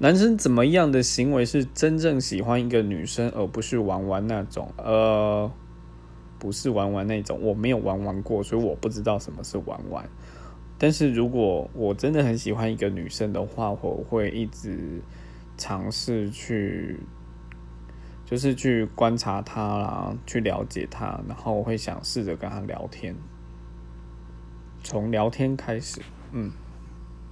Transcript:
男生怎么样的行为是真正喜欢一个女生而不是玩玩那种呃不是玩玩那种我没有玩玩过所以我不知道什么是玩玩但是如果我真的很喜欢一个女生的话我会一直尝试去就是去观察她啦去了解她然后我会想试着跟她聊天从聊天开始嗯。